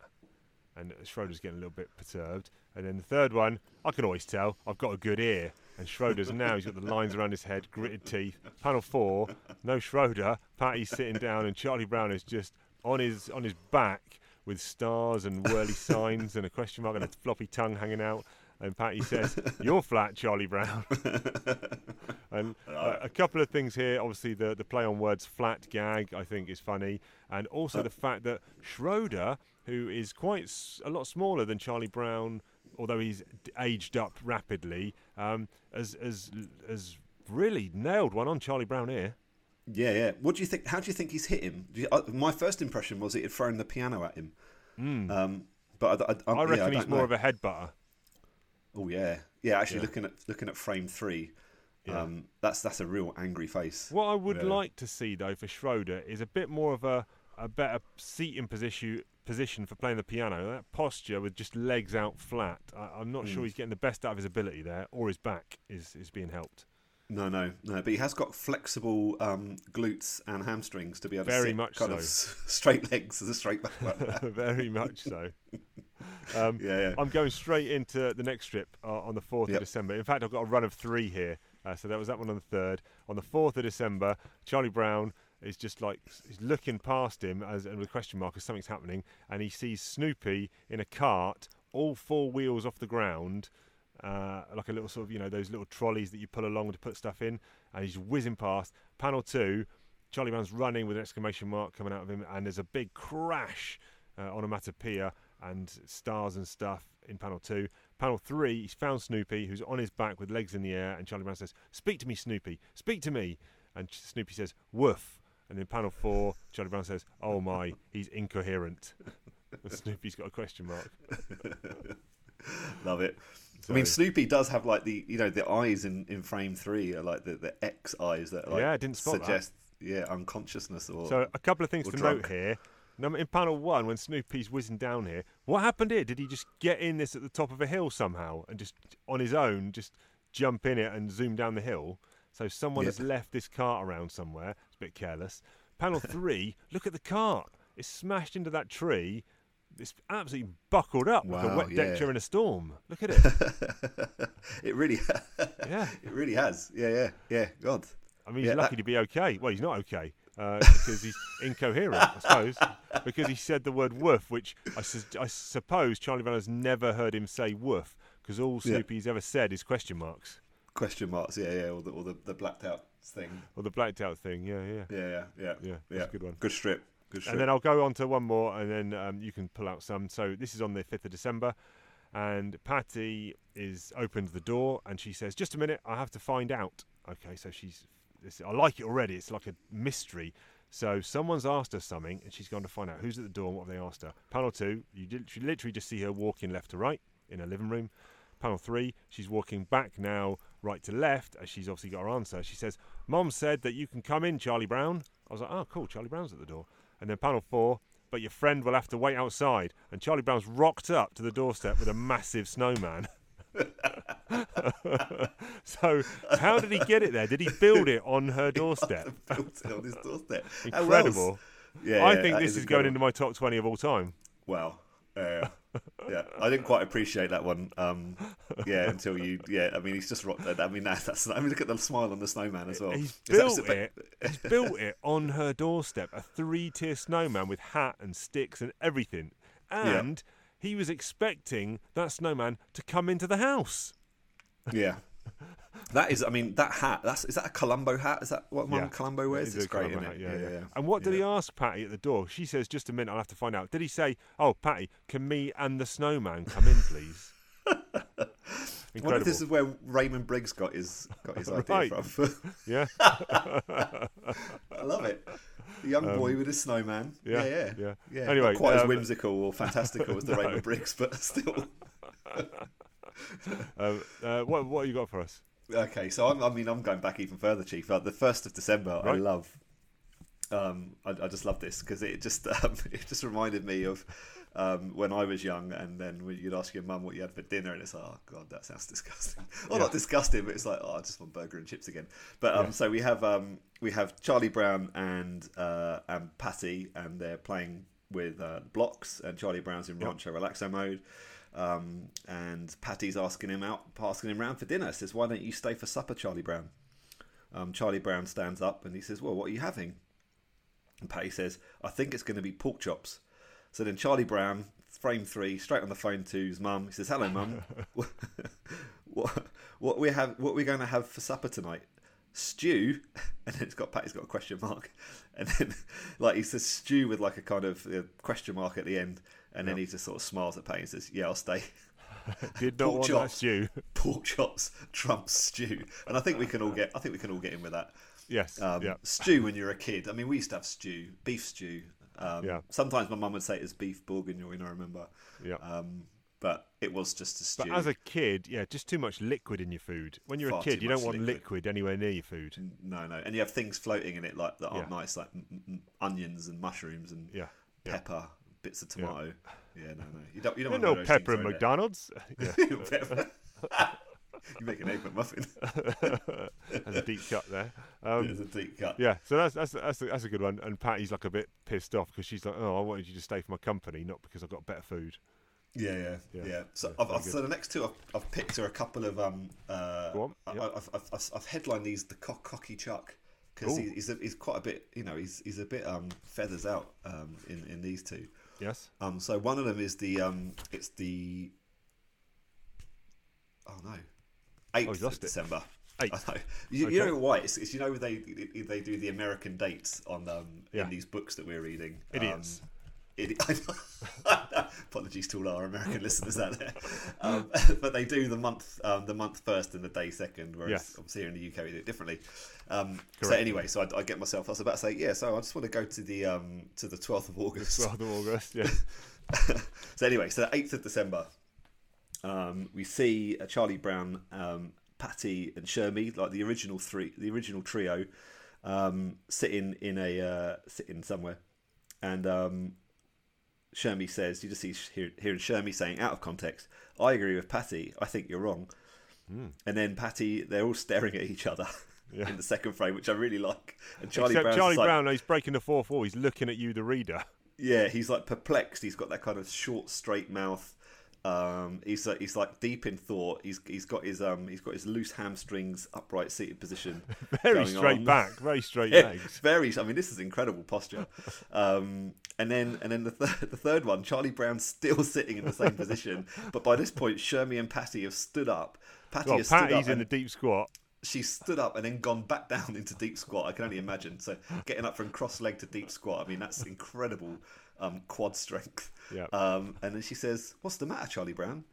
and Schroeder's getting a little bit perturbed, and then the third one I can always tell. I've got a good ear, and Schroeder's now he's got the lines around his head, gritted teeth. Panel four, no Schroeder, Patty's sitting down, and Charlie Brown is just on his on his back with stars and whirly signs and a question mark and a floppy tongue hanging out. And Patty says, "You're flat, Charlie Brown." and uh, a couple of things here. Obviously, the the play on words "flat" gag I think is funny, and also the fact that Schroeder, who is quite s- a lot smaller than Charlie Brown, although he's d- aged up rapidly, um, has has has really nailed one on Charlie Brown here. Yeah, yeah. What do you think? How do you think he's hit him? You, uh, my first impression was he had thrown the piano at him. Um, but I, I, I reckon yeah, I he's more know. of a headbutter. Oh yeah, yeah. Actually, Yeah. looking at looking at frame three, Yeah. um, that's that's a real angry face. What I would Yeah. like to see though for Schroeder is a bit more of a, a better seating position position for playing the piano. That posture with just legs out flat. I, I'm not Hmm. sure he's getting the best out of his ability there, or his back is is being helped. No, no, no. But he has got flexible um, glutes and hamstrings to be able to Very sit much kind so. of straight legs as a straight back. like. Very much so. Um, yeah, yeah. I'm going straight into the next strip uh, on the 4th Yep. of December. In fact, I've got a run of three here. Uh, so that was that one on the 3rd. On the 4th of December, Charlie Brown is just like he's looking past him as and with a question mark as something's happening, and he sees Snoopy in a cart, all four wheels off the ground, uh, like a little sort of you know those little trolleys that you pull along to put stuff in, and he's whizzing past. Panel two, Charlie Brown's running with an exclamation mark coming out of him, and there's a big crash uh, on a onomatopoeia and stars and stuff in panel two. Panel three, he's found Snoopy, who's on his back with legs in the air, and Charlie Brown says, "Speak to me, Snoopy. Speak to me." And Snoopy says, "Woof." And in panel four, Charlie Brown says, "Oh my, he's incoherent." Snoopy's got a question mark. Love it. So- I mean, Snoopy does have like the you know the eyes in, in frame three are like the, the X eyes that like Yeah, I didn't spot that. suggest yeah unconsciousness or So a couple of things to drunk. note here. Number in panel one, when Snoopy's whizzing down here, what happened here? Did he just get in this at the top of a hill somehow and just on his own just jump in it and zoom down the hill? So someone Yep. has left this cart around somewhere. It's a bit careless. Panel three, look at the cart. It's smashed into that tree. It's absolutely buckled up like a wet deck yeah. chair in a storm. Look at it. it really yeah. it really has yeah yeah yeah God I mean, he's Yeah, lucky that- to be okay. Well, he's not okay uh, because he's incoherent, I suppose, because he said the word woof, which I, su- I suppose Charlie Brown has never heard him say woof because all Yeah. Snoopy's ever said is question marks question marks yeah yeah or the or the, the blacked out thing or the blacked out thing. Yeah, yeah, yeah yeah yeah yeah. yeah good one. good strip good And then I'll go on to one more, and then um, you can pull out some. So this is on the fifth of December, and Patty is opens the door, and she says, "Just a minute, I have to find out." Okay, so she's. This, I like it already. It's like a mystery. So someone's asked her something, and she's gone to find out who's at the door and what have they asked her. Panel two, you literally just see her walking left to right in her living room. Panel three, she's walking back now right to left, as she's obviously got her answer, she says, Mom said that you can come in, Charlie Brown. I was like, oh, cool, Charlie Brown's at the door. And then panel four, but your friend will have to wait outside. And Charlie Brown's rocked up to the doorstep with a massive snowman. so, how did he get it there? Did he build it on her doorstep? Built it on his doorstep. Incredible. Yeah, I yeah, think this is, going into my top 20 of all time. Well, uh, yeah, I didn't quite appreciate that one. Um, yeah, until you, yeah, I mean, he's just rocked. I mean, that's, that's. I mean, look at the smile on the snowman as well. He's built it. He's built it on her doorstep, a three-tier snowman with hat and sticks and everything. And he was expecting that snowman to come into the house. Yeah, that is. I mean, that hat. That's is that a Columbo hat? Is that what one Yeah. Columbo wears? It's great, Columbo isn't hat, it? yeah, yeah. And what did he ask Patty at the door? She says, "Just a minute, I'll have to find out." Did he say, "Oh, Patty, can me and the snowman come in, please?" I wonder Incredible. if this is where Raymond Briggs got his got his idea from. Yeah, I love it. The young boy with his snowman. Um, yeah, yeah, yeah. yeah. Anyway, Not quite as um, whimsical or fantastical as the No. Raymond Briggs, but still. um, uh, what what you got for us? Okay, so I'm, I mean, I'm going back even further, Chief. Uh, the first of December, I love. Um, I, I just love this because it just um, it just reminded me of um, when I was young, and then you'd ask your mum what you had for dinner, and it's like, oh god, that sounds disgusting. Well, Yeah. not disgusting, but it's like, oh, I just want burger and chips again. But um, Yeah. so we have um, we have Charlie Brown and uh, and Patty, and they're playing with uh, blocks, and Charlie Brown's in Yep. Rancho Relaxo mode. Um, and Patty's asking him out, asking him round for dinner. Says, "Why don't you stay for supper, Charlie Brown?" Um, Charlie Brown stands up and he says, "Well, what are you having?" And Patty says, "I think it's going to be pork chops." So then Charlie Brown, frame three, straight on the phone to his mum. He says, "Hello, mum. what what we have? What we're going to have for supper tonight?" Stew, and then it's got Patty's got a question mark, and then like he says stew with like a kind of uh, question mark at the end, and then he just sort of smiles at Payne and says, "Yeah, I'll stay." Did not Pork want that chops. stew. pork chops trumps stew, and I think we can all get. I think we can all get in with that. Yes. Um, yeah. Stew when you're a kid. I mean, we used to have stew, beef stew. Um, Yeah. Sometimes my mum would say it was beef bourguignon. I remember. Yeah. Um, but it was just a stew. But as a kid, yeah, just too much liquid in your food. When you're Far a kid, you don't want liquid. liquid. anywhere near your food. no, no, and you have things floating in it like that aren't Yeah. nice, like m- m- onions and mushrooms and Yeah. yeah. pepper, bits of tomato. Yeah, no, no, you don't. You don't know pepper in McDonald's. Yeah. Pepper. you make an egg McMuffin. There's a deep cut there. Um, There's a deep cut. yeah, so that's that's that's a, that's a good one. And Patty's like a bit pissed off because she's like, "Oh, I wanted you to stay for my company, not because I've got better food." Yeah, yeah, Yeah. yeah. So, Yeah, I've, I've, so the next two I've, I've picked are a couple of um. Uh, Go on, I, yep. I've, I've, I've, I've headlined these the cock, cocky Chuck because he, he's a, he's quite a bit you know he's he's a bit um feathers out um in in these two. Yes. Um, so one of them is the um it's the oh no Oh, eighth you of. December. Eighth. I know. You, you know why? It's, it's you know they they do the American dates on um Yeah. in these books that we're reading. Idiots. Um, Idi- I know. Apologies to all our American listeners out there, um, but they do the month um, the month first and the day second, whereas Yes. obviously here in the UK we do it differently. Um, so anyway, so I, I get myself. I was about to say, yeah. So I just want to go to the um, to the twelfth of August. 12th of August. Yeah. so anyway, so the eighth of December, um, we see uh, Charlie Brown, um, Patty, and Shermy, like the original three, the original trio, um, sitting in a uh, sitting somewhere, and Shermy says, you just see here, hearing Shermy saying out of context, "I agree with Patty. I think you're wrong." Hmm. And then Patty, they're all staring at each other Yeah. in the second frame, which I really like. And Charlie Except Brown's Charlie like, Brown, he's breaking the fourth wall. He's looking at you, the reader. Yeah, he's like perplexed. He's got that kind of short, straight mouth. Um, he's like, he's like deep in thought. He's he's got his um he's got his loose hamstrings upright seated position. Very going straight on. back, very straight Yeah, legs. very. I mean, this is incredible posture. Um, and then and then the th- the third one, Charlie Brown's still sitting in the same position, but by this point, Shermy and Patty have stood up. Patty Well, has stood up. Patty's in the deep squat. she stood up and then gone back down into deep squat. I can only imagine. So getting up from cross leg to deep squat. I mean, that's incredible um, quad strength. Yeah. Um, and then she says, "What's the matter, Charlie Brown?"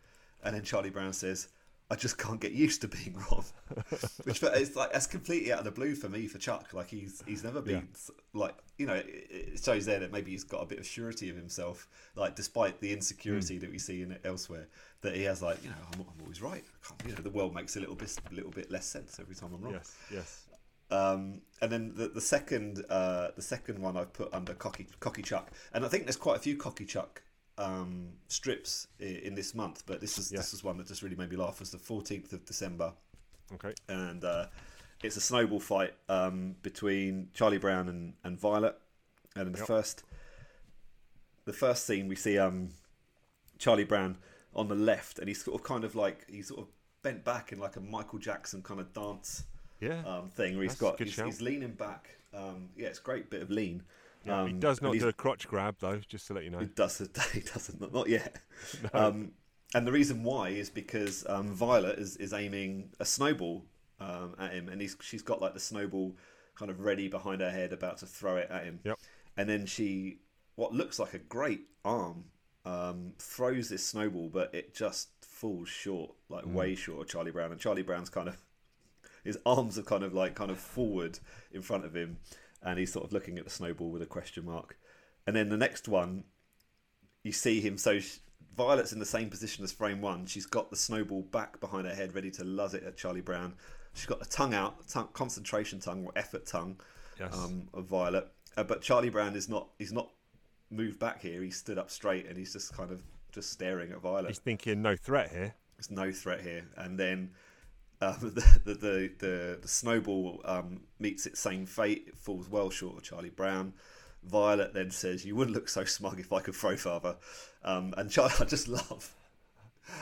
And then Charlie Brown says, I just can't get used to being wrong. Which it's like that's completely out of the blue for me for Chuck. Like he's he's never been like you know it, shows there that maybe he's got a bit of surety of himself. Like despite the insecurity that we see in it elsewhere, that he has like you know I'm, I'm always right. I can't, you know the world makes a little bit a little bit less sense every time I'm wrong. Yes, yes. Um, and then the, the second uh, the second one I've put under cocky cocky Chuck, and I think there's quite a few cocky Chuck um, strips in, in this month, but this is Yeah. this is one that just really made me laugh. It was the 14th of December, Okay. and uh, it's a snowball fight um, between Charlie Brown and, and Violet. And in the Yep. first the first scene, we see um, Charlie Brown on the left, and he's sort of kind of like he's sort of bent back in like a Michael Jackson kind of dance Yeah. um, thing where he's That's got he's, he's leaning back. Um, yeah, it's a great bit of lean. yeah he Um, does not do a crotch grab though, just to let you know. He doesn't. He doesn't. Not, yet. Um, and the reason why is because um, Violet is, is aiming a snowball um, at him, and he's she's got like the snowball kind of ready behind her head, about to throw it at him. Yep. And then she, what looks like a great arm, um, throws this snowball, but it just falls short, like Mm. way short of Charlie Brown. And Charlie Brown's kind of his arms are kind of like kind of forward in front of him, and he's sort of looking at the snowball with a question mark. And then the next one, you see him. So sh Violet's in the same position as frame one. She's got the snowball back behind her head, ready to luzz it at Charlie Brown. She's got the tongue out, tongue, concentration tongue or effort tongue Yes. um, of Violet. Uh, but Charlie Brown is not. He's not moved back here. He's stood up straight and he's just kind of just staring at Violet. He's thinking no threat here. There's no threat here. And then um, the, the, the, the, snowball um, meets its same fate. It falls well short of Charlie Brown. Violet then says, "You wouldn't look so smug if I could throw father." Um, and Charlie, I just love,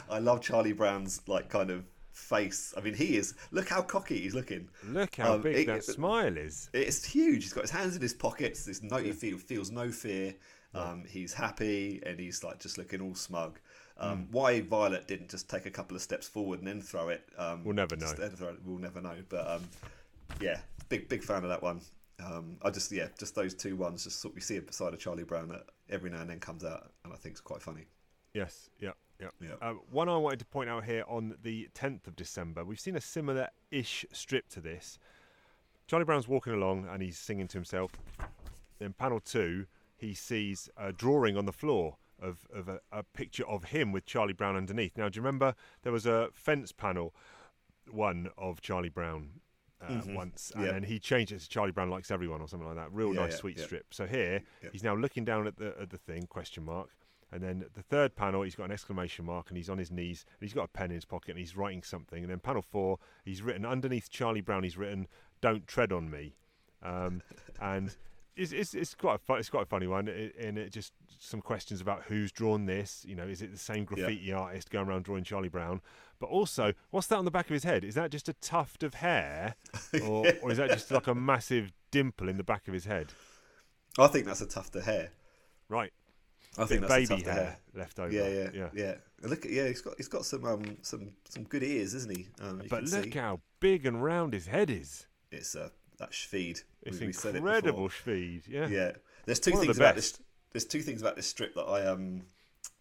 I love Charlie Brown's like kind of face. I mean, he is. Look how cocky he's looking. Look how Um, big it- that it- smile is. It's huge. He's got his hands in his pockets. There's no, he feel, feels no fear. Um, he's happy and he's like just looking all smug. Um, Why Violet didn't just take a couple of steps forward and then throw it? Um, We'll never know. just then it, we'll never know. But um, yeah, big big fan of that one. Um, I just yeah, just those two ones. Just sort we see it beside of Charlie Brown that every now and then comes out, and I think it's quite funny. Yes, yeah, yeah. Yeah. Uh, one I wanted to point out here on the 10th of December, we've seen a similar-ish strip to this. Charlie Brown's walking along and he's singing to himself. In panel two, he sees a drawing on the floor of, of a, a picture of him with Charlie Brown underneath. Now, do you remember there was a fence panel one of Charlie Brown uh, Mhm. once, and Yeah. then he changed it to Charlie Brown likes everyone or something like that. Real Yeah, nice, yeah, sweet yeah. strip. So here he's now looking down at the at the thing question mark, and then the third panel he's got an exclamation mark and he's on his knees and he's got a pen in his pocket and he's writing something. And then panel four he's written underneath Charlie Brown he's written "Don't tread on me," um, and. It's, it's, it's quite a it's quite a funny one, it, and it just some questions about who's drawn this. You know, is it the same graffiti artist going around drawing Charlie Brown? But also, what's that on the back of his head? Is that just a tuft of hair, or, or is that just like a massive dimple in the back of his head? I think that's a tuft of hair. Right, I think that's a baby tuft of hair, hair. left over. Yeah, yeah, yeah. yeah, Look at yeah, he's got he's got some um some some good ears, isn't he? Um, But look see. how big and round his head is. it's uh, that Schfeed. It's We- we said it incredible speed. Yeah. Yeah, there's two One of the things about best. this. There's two things about this strip that I um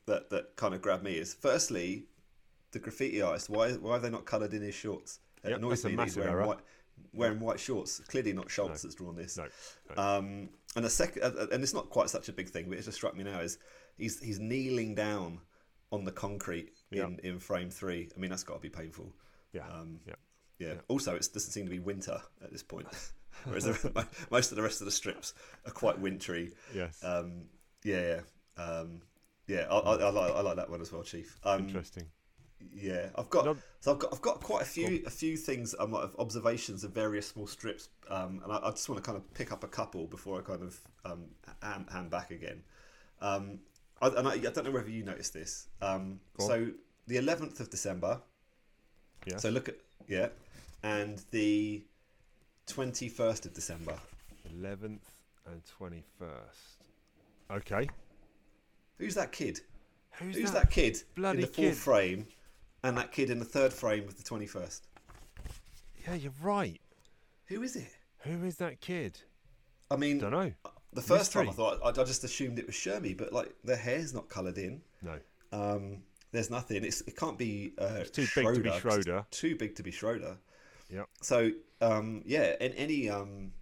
that that kind of grabbed me. Is firstly, the graffiti artist. Why why have they not coloured in his shorts? It Yep, annoys a me he's wearing error. white wearing white shorts. Clearly not Schulz that's drawn this. No. Um, and the second, uh, and it's not quite such a big thing, but it just struck me now is he's he's kneeling down on the concrete in, in frame three. I mean, that's got to be painful. Yeah. Um, yeah. Yeah. Also, it doesn't seem to be winter at this point, whereas the, most of the rest of the strips are quite wintry. Yes. Um, yeah, yeah, um, yeah. I, I, I, like, I like that one as well, Chief. Um, Interesting. yeah, I've got so I've got I've got quite a few a few things um, like, of observations of various small strips, um, and I, I just want to kind of pick up a couple before I kind of um, back again. Um, I, and I, I don't know whether you noticed this. Um, so the eleventh of December. Yeah. So look at yeah, and the twenty first of December. 11th and 21st. Okay. Who's that kid? Who's, Who's that? that, kid bloody in the fourth kid? frame, and that kid in the third frame of the twenty first? Yeah, you're right. Who is it? Who is that kid? I mean, I Don't know. The first time I thought I, I just assumed it was Shermy, but like their hair's not coloured in. No. Um, There's nothing. It's, it can't be. Uh, It's too big to be Schroeder. Too big to be Schroeder. Yep. So um, yeah, and any um,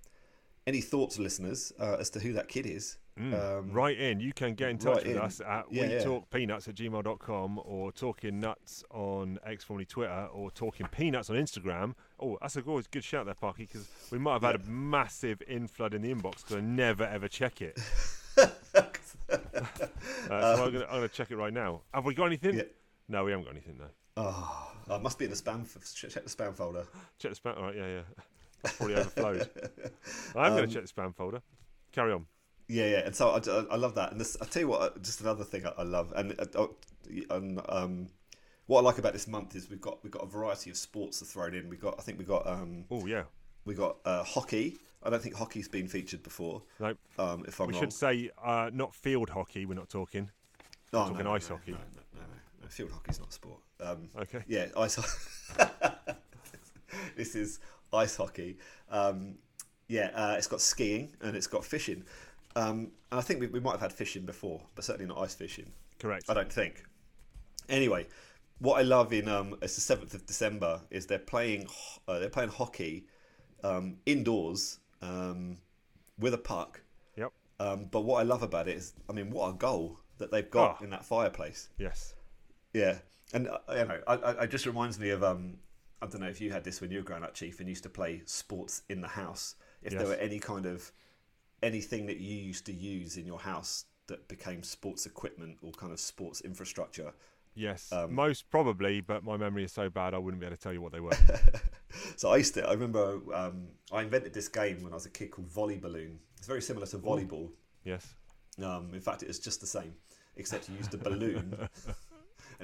any thoughts, listeners, uh, as to who that kid is? Um, Right in. You can get in touch right with in. us at Yeah, yeah. wetalkpeanuts at gmail.com or talking nuts on X formerly Twitter or talking peanuts on Instagram. Oh, that's a always good shout there, Parky, because we might have had a massive inflood in the inbox because I never ever check it. uh, so I'm going to check it right now. Have we got anything? Yeah. No, we haven't got anything, no. Oh, oh, it must be in the spam. f- Check the spam folder. Check the spam. All right, yeah, yeah. That's probably overflowed. I'm Um, going to check the spam folder. Carry on. Yeah, yeah, and so I, I- love that. And this, I tell you what, uh, just another thing I, I love, and, uh, oh, and um, what I like about this month is we've got we've got a variety of sports to throw in. We got, I think we got um, Oh, yeah. we got uh, hockey. I don't think hockey's been featured before. No, Um, if I'm we wrong, should say uh, not field hockey. We're not talking. no, talking ice hockey. No, no, no, no. Field hockey's not a sport. Um, Okay. Yeah, ice. this is ice hockey. Um, yeah, uh, it's got skiing and it's got fishing. Um, and I think we, we might have had fishing before, but certainly not ice fishing. Correct. I don't think. Anyway, what I love in um, it's the seventh of December is they're playing uh, they're playing hockey um, indoors um, with a puck. Yep. Um, but what I love about it is, I mean, what a goal that they've got Oh. in that fireplace. Yes. Yeah, and uh, you know, I, I, it just reminds me of um, I don't know if you had this when you were growing up, Chief, and used to play sports in the house. If Yes. there were any kind of anything that you used to use in your house that became sports equipment or kind of sports infrastructure. Yes. Um, Most probably, but my memory is so bad I wouldn't be able to tell you what they were. So I used to. I remember um, I invented this game when I was a kid called Volley Balloon. It's very similar to volleyball. yes. Um, in fact, it was just the same, except you used a balloon.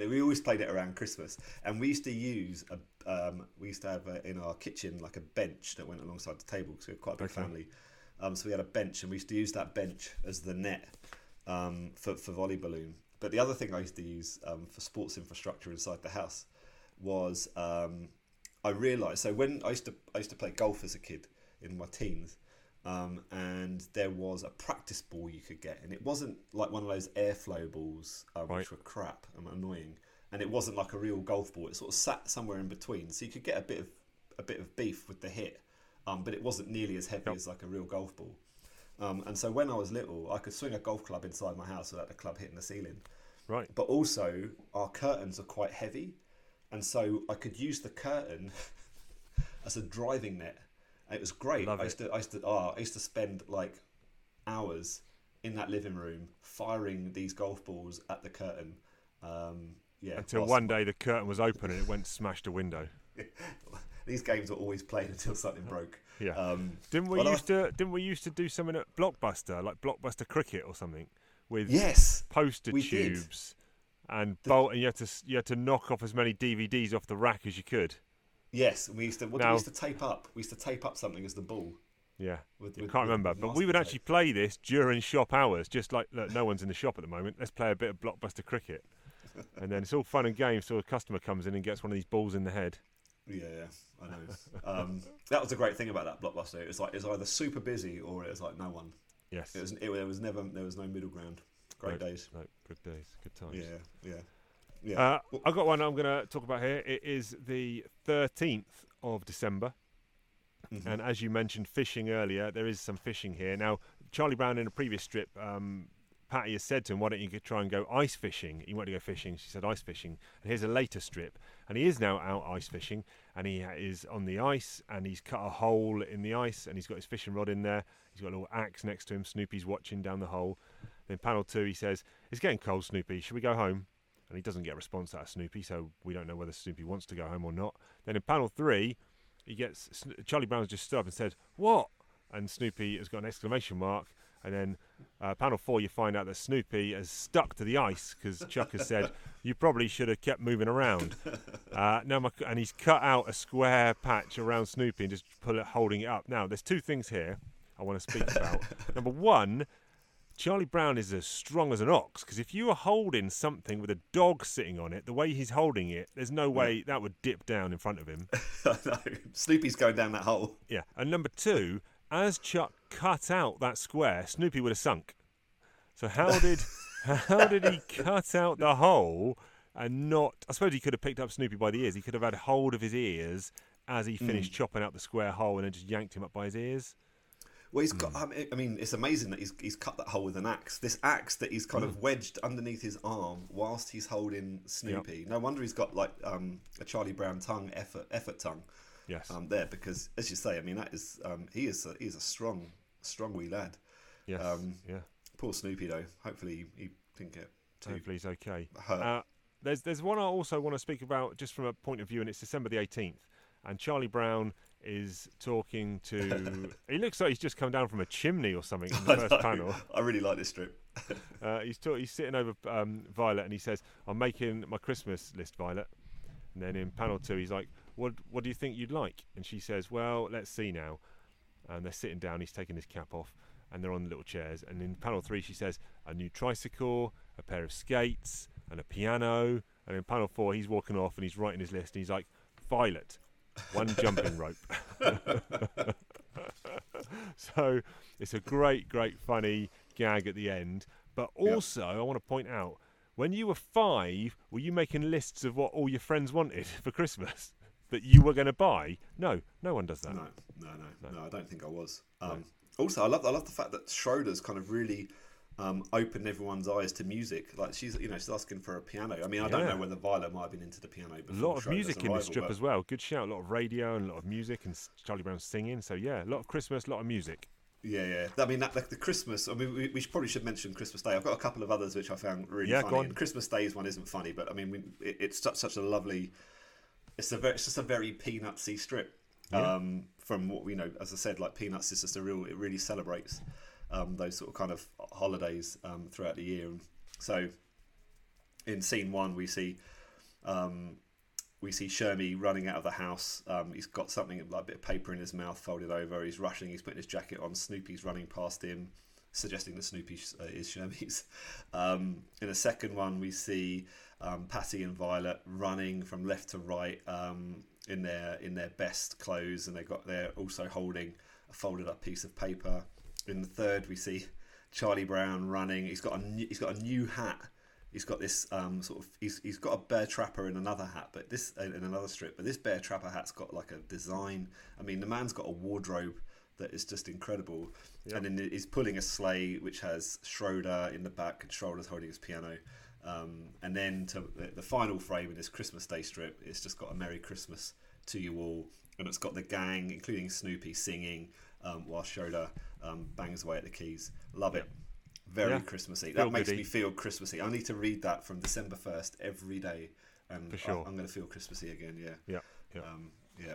and we always played it around Christmas. And we used to use a. Um, we used to have a, in our kitchen like a bench that went alongside the table because we had quite a big Okay. family. Um, so we had a bench, and we used to use that bench as the net um, for for volley balloon. But the other thing I used to use um, for sports infrastructure inside the house was um, I realised. So when I used to I used to play golf as a kid in my teens, um, and there was a practice ball you could get, and it wasn't like one of those airflow balls, Right. which were crap and annoying, and it wasn't like a real golf ball. It sort of sat somewhere in between, so you could get a bit of a bit of beef with the hit, um, but it wasn't nearly as heavy Yep. as like a real golf ball. Um, and so when I was little, I could swing a golf club inside my house without the club hitting the ceiling. Right. But also, our curtains are quite heavy, and so I could use the curtain as a driving net. It was great. Love I used to, I used to, oh, I used to spend like hours in that living room firing these golf balls at the curtain. Um, yeah. Until one day the curtain was open and it went smashed a window. these games were always played until something broke. Yeah. Um, Didn't we well, I- used to? Didn't we used to do something at Blockbuster, like Blockbuster Cricket or something, with yes. poster we did. tubes and bolt, and you had to you had to knock off as many DVDs off the rack as you could. Yes. We used to. What Now- we used to tape up? We used to tape up something as the ball. Yeah, With, I can't remember, but we would masking actually play this during shop hours. Just like look, no one's in the shop at the moment. Let's play a bit of Blockbuster Cricket, and then it's all fun and games. So a customer comes in and gets one of these balls in the head. Yeah, yeah, I know. um, that was the great thing about that blockbuster. It was like it was either super busy or it was like no one. Yes, It was it, there was never there was no middle ground. Great Right. days. no, good days, good times. Yeah, yeah, yeah. Uh, I've got one I'm going to talk about here. It is the 13th of December. Mhm. And as you mentioned fishing earlier, there is some fishing here. Now, Charlie Brown in a previous strip, um, Patty has said to him, Why don't you try and go ice fishing? He wanted to go fishing. She said ice fishing. And here's a later strip. And he is now out ice fishing. And he is on the ice and he's cut a hole in the ice and he's got his fishing rod in there. He's got a little axe next to him. Snoopy's watching down the hole. Then panel two, he says, It's getting cold, Snoopy. Should we go home? And he doesn't get a response out of Snoopy, so we don't know whether Snoopy wants to go home or not. Then in panel three, he gets Charlie Brown's just stood up and said, "What?" And Snoopy has got an exclamation mark. And then uh, panel four, you find out that Snoopy has stuck to the ice because Chuck has said, "You probably should have kept moving around." Uh, now, my, and he's cut out a square patch around Snoopy and just pull it, holding it up. Now, there's two things here I want to speak about. Number one, Charlie Brown is as strong as an ox because if you were holding something with a dog sitting on it, the way he's holding it, there's no way that would dip down in front of him. I know. Snoopy's going down that hole. Yeah. And number two, as Chuck cut out that square, Snoopy would have sunk. So how did how did he cut out the hole and not. I suppose he could have picked up Snoopy by the ears. He could have had hold of his ears as he hmm. finished chopping out the square hole and then just yanked him up by his ears. Well, he's got. I mean- I mean, it's amazing that he's he's cut that hole with an axe. This axe that he's kind of wedged underneath his arm whilst he's holding Snoopy. No wonder he's got like um, a Charlie Brown tongue, effort effort tongue, Yes. um, there because, as you say, I mean that is um, he is a, he is a strong strong wee lad. yes. um, yeah. Poor Snoopy though. Hopefully he, didn't get too Hopefully he's okay. hurt. Uh, there's there's one I also want to speak about just from a point of view, and it's December the 18th, and Charlie Brown is talking to. he looks like he's just come down from a chimney or something in the first panel. I really like this strip. Uh, he's talk, he's sitting over um, Violet, and he says, "I'm making my Christmas list, Violet." And then in panel two, he's like, "What what do you think you'd like?" And she says, "Well, let's see now." And they're sitting down. He's taking his cap off, and they're on little chairs. And in panel three, she says, "A new tricycle, a pair of skates, and a piano." And in panel four, he's walking off and he's writing his list. And he's like, "Violet, one jumping rope." so it's a great, great, funny gag at the end. But Yep. also, I want to point out when you were five, were you making lists of what all your friends wanted for Christmas that you were going to buy? No, no one does that. No, no, no, no, I don't think I was. Um, Also, I love I love the fact that Schroeder's kind of really um, opened everyone's eyes to music. Like she's you know she's asking for a piano. I mean, I don't Yeah. know whether Violet might have been into the piano. A lot of music in this strip but- as well. Good shout. A lot of radio and a lot of music and Charlie Brown singing. So yeah, a lot of Christmas, a lot of music. Yeah, yeah. I mean, that, like the Christmas. I mean, we, we probably should mention Christmas Day. I've got a couple of others which I found really Yeah, funny. Christmas Day's one isn't funny, but I mean, we, it, it's such such a lovely. It's a very, it's just a very peanutsy strip. Yeah. Um, from what we know, as I said, like Peanuts is just a real. It really celebrates um, those sort of kind of holidays um, throughout the year. So, in scene one, we see. Um, we see Shermy running out of the house. Um, he's got something like a bit of paper in his mouth, folded over. He's rushing. He's putting his jacket on. Snoopy's running past him, suggesting that Snoopy uh, is Shermy's. Um, in a second one, we see um, Patty and Violet running from left to right um, in their in their best clothes, and they got they're also holding a folded up piece of paper. In the third, we see Charlie Brown running. He's got a new, he's got a new hat. He's got this um, sort of he's, he's got a bear trapper in another hat, but this in another strip. But this bear trapper hat's got like a design. I mean, the man's got a wardrobe that is just incredible. And then he's pulling a sleigh which has Schroeder in the back, and Schroeder's holding his piano. Um, and then to the, the final frame in this Christmas Day strip, it's just got a Merry Christmas to you all, and it's got the gang, including Snoopy, singing um, while Schroeder um, bangs away at the keys. Love it. Very Yeah. Christmassy. Feel That makes goody. me feel Christmassy. I need to read that from December first every day, and For sure. I, am going to feel Christmassy again. Yeah. Yeah, yeah. Um, yeah.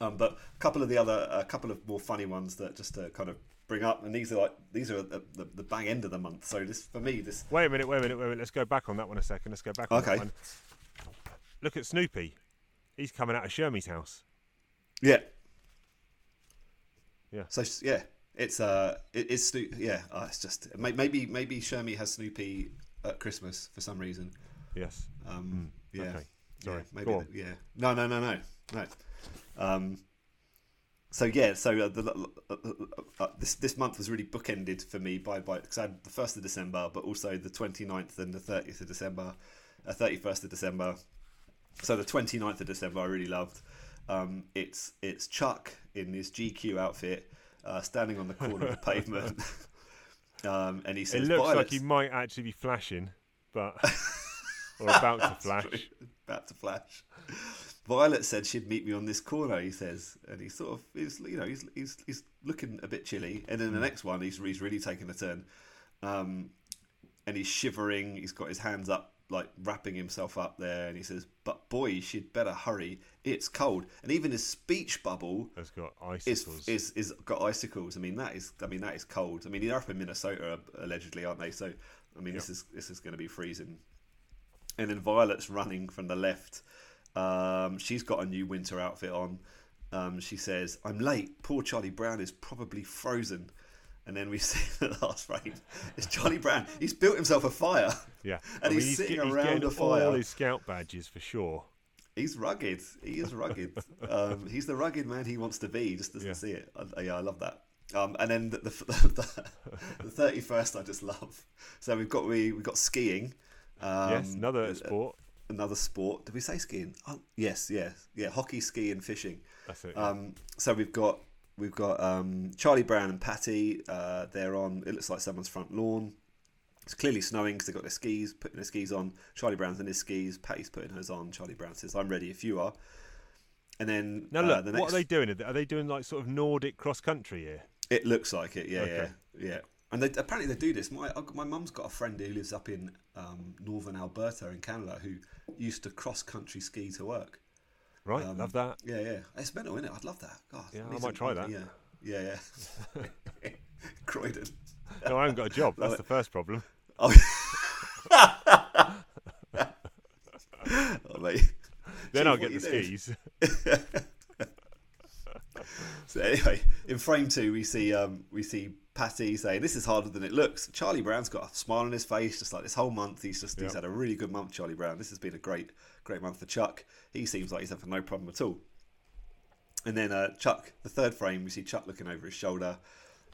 Um, but a couple of the other, a couple of more funny ones that just to kind of bring up, and these are like these are the, the, the bang end of the month. So this for me, this Wait a minute, wait a minute, wait a minute. Let's go back on that one a second. Let's go back on Okay. that one. Look at Snoopy. He's coming out of Shermy's house. yeah, Yeah. So yeah, it's uh, it's Snoop. Yeah, uh, it's just maybe maybe Shermy has Snoopy at Christmas for some reason. Yes. Um, yeah. Hmm, okay. Sorry. Yeah, maybe. The- yeah. No, no, no, no, no. Um, so yeah, so uh, the, uh, uh, uh, this this month was really bookended for me by by because I had the first of December, but also the 29th and the thirtieth of December, uh, thirty first of December. So the 29th of December I really loved. Um, it's it's Chuck in his GQ outfit, uh, standing on the corner of the pavement, um, and he says, It looks like he might actually be flashing, but or about to flash. about to flash. Violet said she'd meet me on this corner. He says, and he sort of, he's, you know, he's he's he's looking a bit chilly. And then the next one, he's he's really taking a turn, um, and he's shivering. He's got his hands up, like wrapping himself up there. And he says, "But boy, she'd better hurry. It's cold." And even his speech bubble Has got icicles. is is got icicles. I mean, that is I mean that is cold. I mean, they're up in Minnesota allegedly, aren't they? So, I mean, this is this is going to be freezing. And then Violet's running from the left. Um, she's got a new winter outfit on. Um, she says, "I'm late. Poor Charlie Brown is probably frozen." And then we see the last frame. It's Charlie Brown. He's built himself a fire. yeah. and I mean, he's sitting get- around getting a fire. all his scout badges for sure. He's rugged. He is rugged. um, he's the rugged man he wants to be. He just doesn't Yeah. see it. I, yeah, I love that. Um, and then the the thirty first, I just love. So we've got we we got skiing. Um, yes, another uh, sport. another sport. Did we say skiing? Oh, yes, yes, yeah. Hockey, ski, and fishing. That's it. Um, so we've got we've got um, Charlie Brown and Patty. Uh, they're on. It looks like someone's front lawn. It's clearly snowing because they've got their skis, putting their skis on. Charlie Brown's in his skis. Patty's putting hers on. Charlie Brown says, "I'm ready if you are." And then now uh, look, the what are they doing? Are they doing like sort of Nordic cross country here? It looks like it. Yeah, Okay. yeah, yeah. And they, apparently they do this. My uh, my mum's got a friend who lives up in um, northern Alberta in Canada who used to cross country ski to work. Right, Um, love that. Yeah, yeah. It's mental, isn't it? I'd love that. God, Yeah, I might some- try that. Yeah, yeah, yeah. Croydon. No, I haven't got a job. That's the first problem. Oh, oh mate. Then I'll get the skis. So anyway, in frame two, we see um, we see Patty saying, "This is harder than it looks." Charlie Brown's got a smile on his face, just like this whole month. He's just he's had a really good month. Charlie Brown. This has been a great great month for Chuck. He seems like he's having no problem at all. And then uh, Chuck, the third frame, we see Chuck looking over his shoulder,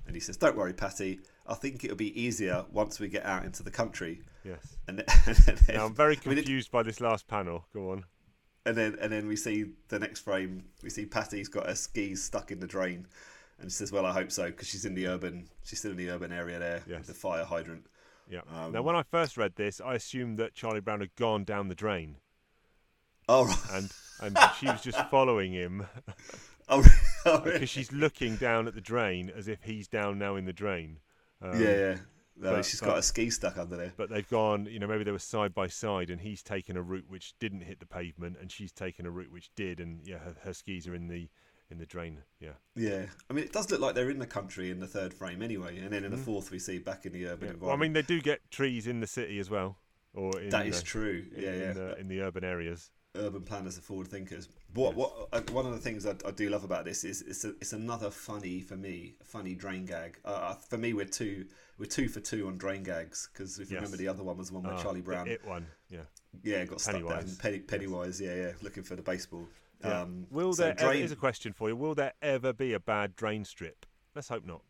and he says, "Don't worry, Patty. I think it'll be easier once we get out into the country." Yes. And then, and then, Now I'm very I mean, it- confused by this last panel. Go on. and then and then we see the next frame. We see Patty's got her skis stuck in the drain, and she says, "Well, I hope so," because she's in the urban. She's still in the urban area there Yes. with the fire hydrant. Yeah. Um, now, when I first read this, I assumed that Charlie Brown had gone down the drain, Oh, right. and and she was just following him oh, oh really? because she's looking down at the drain as if he's down now in the drain. Um, yeah, yeah. No, but- she's but- got a ski stuck under there. But they've gone, you know, maybe they were side by side, and he's taken a route which didn't hit the pavement, and she's taken a route which did, and yeah, her, her skis are in the in the drain. Yeah. Yeah, I mean, it does look like they're in the country in the third frame anyway, and then in the fourth we see back in the urban Mm-hmm. yeah. Well, I mean, they do get trees in the city as well, or in that is the, true. in, Yeah, in yeah. the, in the urban areas. urban planners are forward thinkers. What what uh, one of the things I, I do love about this is it's a, it's another funny for me funny drain gag. Uh, Uh, for me, we're two we're two for two on drain gags because if you Yes. remember the other one was the one where Ah, Charlie Brown it one. Yeah. yeah got stuck down Pennywise. Penny, Pennywise yeah yeah looking for the baseball. Yeah. Um, Will so there? ever- drain, Here's a question for you. Will there ever be a bad drain strip? Let's hope not.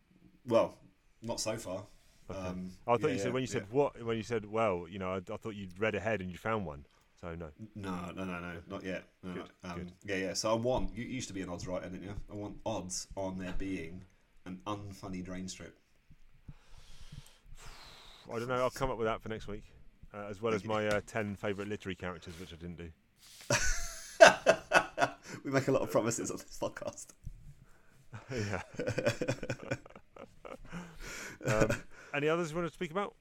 well not so far. Okay. Um, I thought yeah, you said when you said what when you said well, you know, I, I thought you'd read ahead and you found one. So no. No, no, no, no, not yet. No, Good, no. Um, good. Yeah, yeah. So I want. You used to be an odds writer, didn't you? I want odds on there being an unfunny drain strip. I don't know. I'll come up with that for next week, uh, as well as my uh, ten favourite literary characters, which I didn't do. we make a lot of promises on this podcast. yeah. um, any others you want to speak about?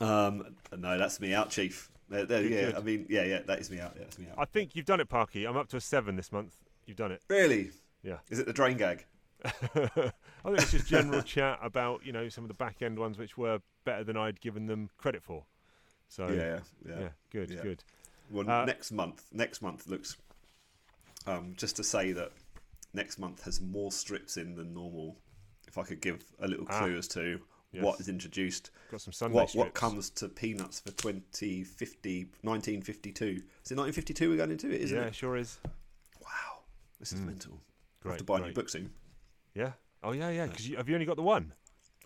Um, no, that's me out, Chief. There, there, Good, yeah, good. I mean, yeah, yeah, that is me out. Yeah, that's me out. I think you've done it, Parky. I'm up to a seven this month. You've done it. Really? Yeah. Is it the drain gag? I think it's just general chat about you know some of the back end ones which were better than I'd given them credit for. So yeah, yeah, yeah, yeah. good, Yeah. good. Well, Uh, next month, next month looks. Um, just to say that next month has more strips in than normal. If I could give a little Ah, clue as to yes. what is introduced. Got some Sunday what strips. what comes to peanuts for 2050 1952 is it 1952 we're going into it isn't yeah, it sure is. wow this is Mm. mental I have to buy a new great. book soon Yeah. Oh yeah, yeah. Because you, have you only got the one?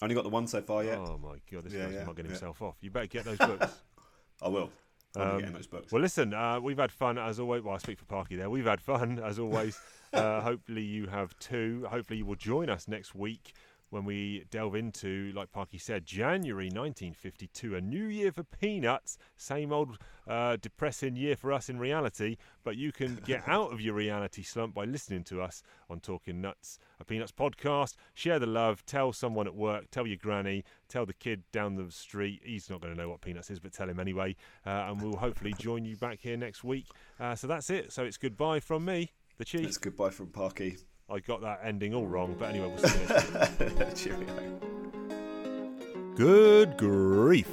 only got the one so far yeah. Oh my god, this Yeah, guy's yeah, mugging yeah. himself off. You better get those books. I'll Um, getting those books Well, listen, uh, we've had fun as always. Well, I speak for Parky there. We've had fun as always. uh, hopefully, you have too. Hopefully, you will join us next week when we delve into, like Parky said, January 1952, a new year for peanuts. Same old uh, depressing year for us in reality, but you can get out of your reality slump by listening to us on Talking Nuts, a Peanuts podcast. Share the love, tell someone at work, tell your granny, tell the kid down the street. He's not going to know what Peanuts is, but tell him anyway. Uh, and we'll hopefully join you back here next week. Uh, so that's it. So it's goodbye from me, the Chief. it's goodbye from Parky I got that ending all wrong, but anyway, we'll see you next cheerio Good grief.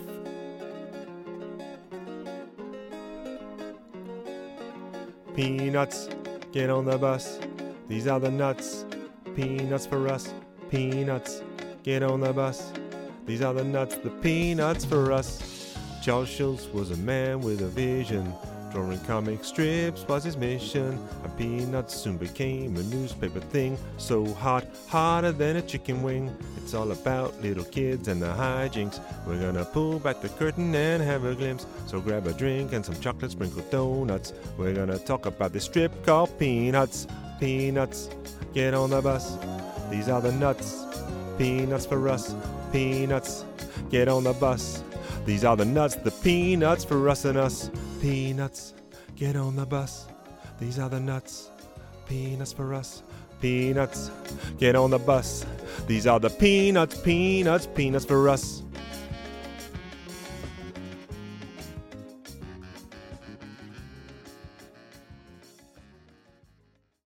Peanuts, get on the bus. These are the nuts. Peanuts for us. Peanuts, get on the bus. These are the nuts, the peanuts for us. Charles Schulz was a man with a vision. Drawing comic strips was his mission, and Peanuts soon became a newspaper thing. So hot, hotter than a chicken wing. It's all about little kids and the hijinks. We're gonna pull back the curtain and have a glimpse. So grab a drink and some chocolate sprinkled donuts. We're gonna talk about this strip called Peanuts. Peanuts, get on the bus. These are the nuts. Peanuts for us. Peanuts, get on the bus. These are the nuts, the peanuts for us and us. Peanuts, get on the bus. These are the nuts, peanuts for us. Peanuts, get on the bus. These are the peanuts, peanuts, peanuts for us.